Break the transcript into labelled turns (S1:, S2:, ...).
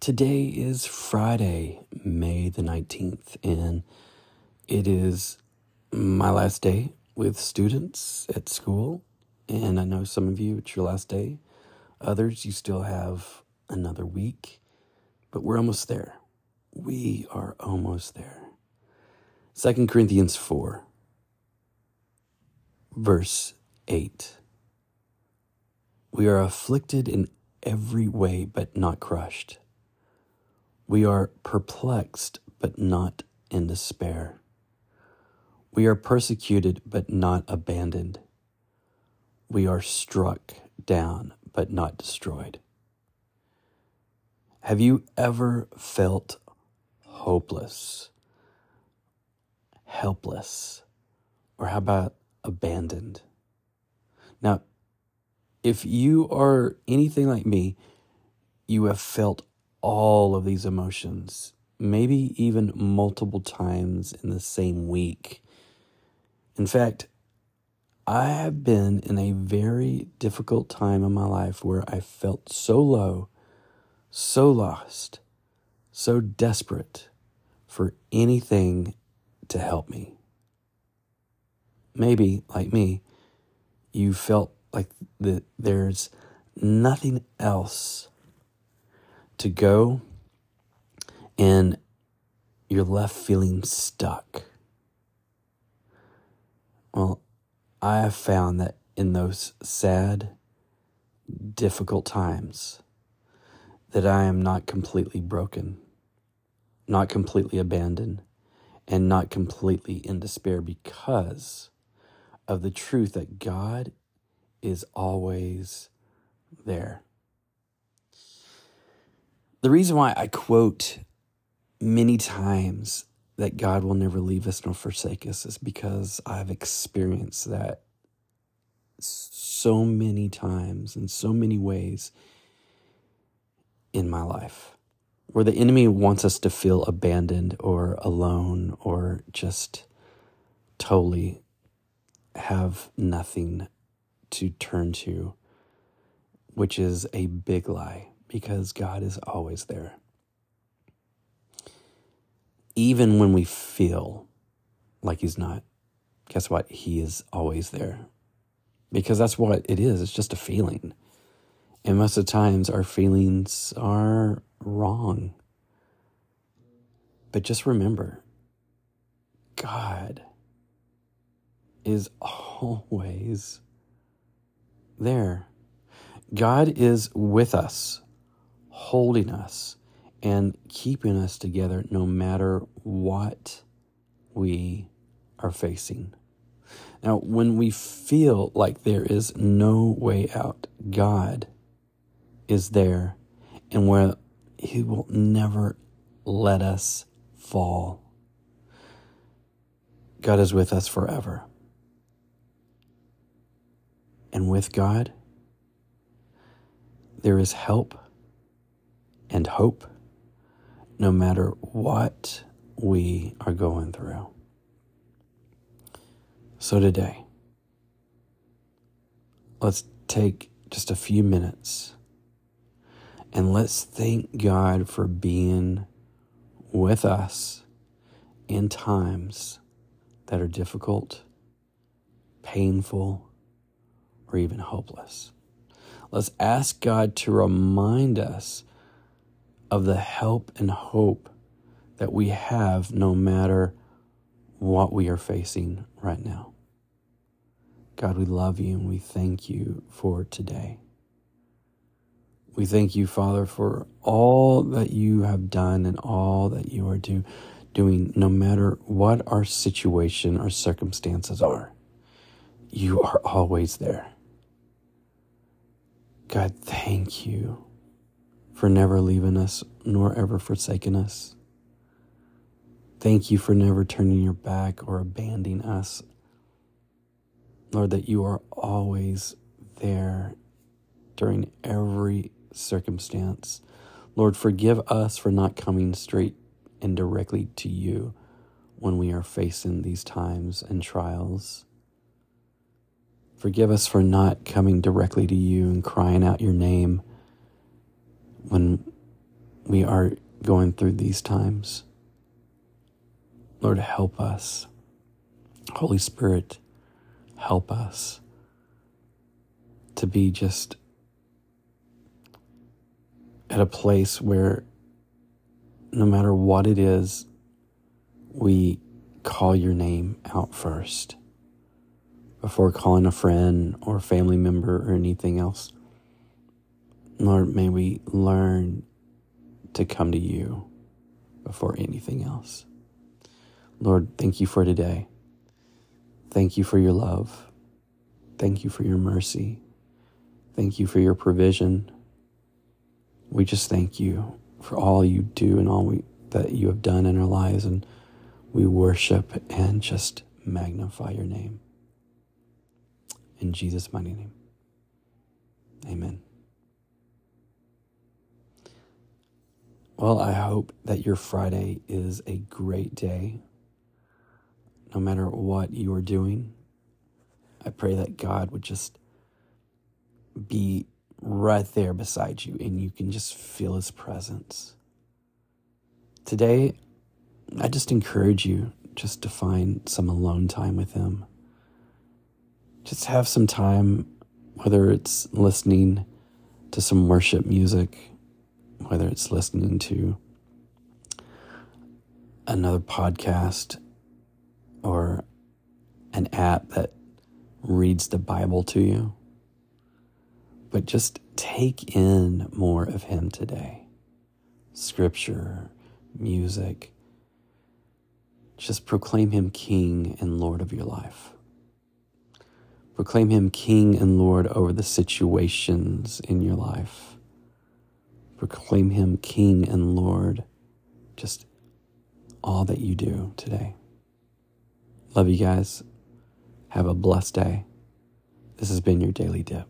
S1: Today is Friday, May the 19th, and it is my last day with students at school. And I know some of you, it's your last day. Others, you still have another week, but we're almost there. We are almost there. Second Corinthians 4, verse 8. We are afflicted in every way, but not crushed we are perplexed, but not in despair. We are persecuted, but not abandoned. We are struck down, but not destroyed. Have you ever felt hopeless, helpless, or how about abandoned? Now, if you are anything like me, you have felt all of these emotions, maybe even multiple times in the same week. In fact, I have been in a very difficult time in my life where I felt so low, so lost, so desperate for anything to help me. Maybe, like me, you felt like the, there's nothing else to go and you're left feeling stuck. Well, I have found that in those sad, difficult times that I am not completely broken, not completely abandoned, and not completely in despair because of the truth that God is always there. The reason why I quote many times that God will never leave us nor forsake us is because I've experienced that so many times in so many ways in my life where the enemy wants us to feel abandoned or alone or just totally have nothing to turn to, which is a big lie because God is always there. Even when we feel like He's not, guess what? He is always there. Because that's what it is. It's just a feeling. And most of the times our feelings are wrong. But just remember, God is always there. God is with us holding us and keeping us together no matter what we are facing. Now, when we feel like there is no way out, God is there and where He will never let us fall. God is with us forever. And with God, there is help and hope no matter what we are going through. So today, let's take just a few minutes and let's thank God for being with us in times that are difficult, painful, or even hopeless. Let's ask God to remind us of the help and hope that we have no matter what we are facing right now. God, we love you and we thank you for today. We thank you, Father, for all that you have done and all that you are do, doing, no matter what our situation or circumstances are. You are always there. God, thank you for never leaving us nor ever forsaking us. Thank you for never turning your back or abandoning us. Lord, that you are always there during every circumstance. Lord, forgive us for not coming straight and directly to you when we are facing these times and trials. Forgive us for not coming directly to you and crying out your name when we are going through these times. Lord, help us. Holy Spirit, help us to be just at a place where no matter what it is, we call your name out first before calling a friend or family member or anything else. Lord, may we learn to come to you before anything else. Lord, thank you for today. Thank you for your love. Thank you for your mercy. Thank you for your provision. We just thank you for all you do and all we, that you have done in our lives. And we worship and just magnify your name. In Jesus' mighty name. Amen. Well, I hope that your Friday is a great day. No matter what you are doing, I pray that God would just be right there beside you and you can just feel his presence. Today, I just encourage you just to find some alone time with him. Just have some time, whether it's listening to some worship music, whether it's listening to another podcast or an app that reads the Bible to you but just take in more of Him today. Scripture, music. Just proclaim Him King and Lord of your life. Proclaim Him King and Lord over the situations in your life. Proclaim Him King and Lord, just all that you do today. Love you guys. Have a blessed day. This has been your Daily Dip.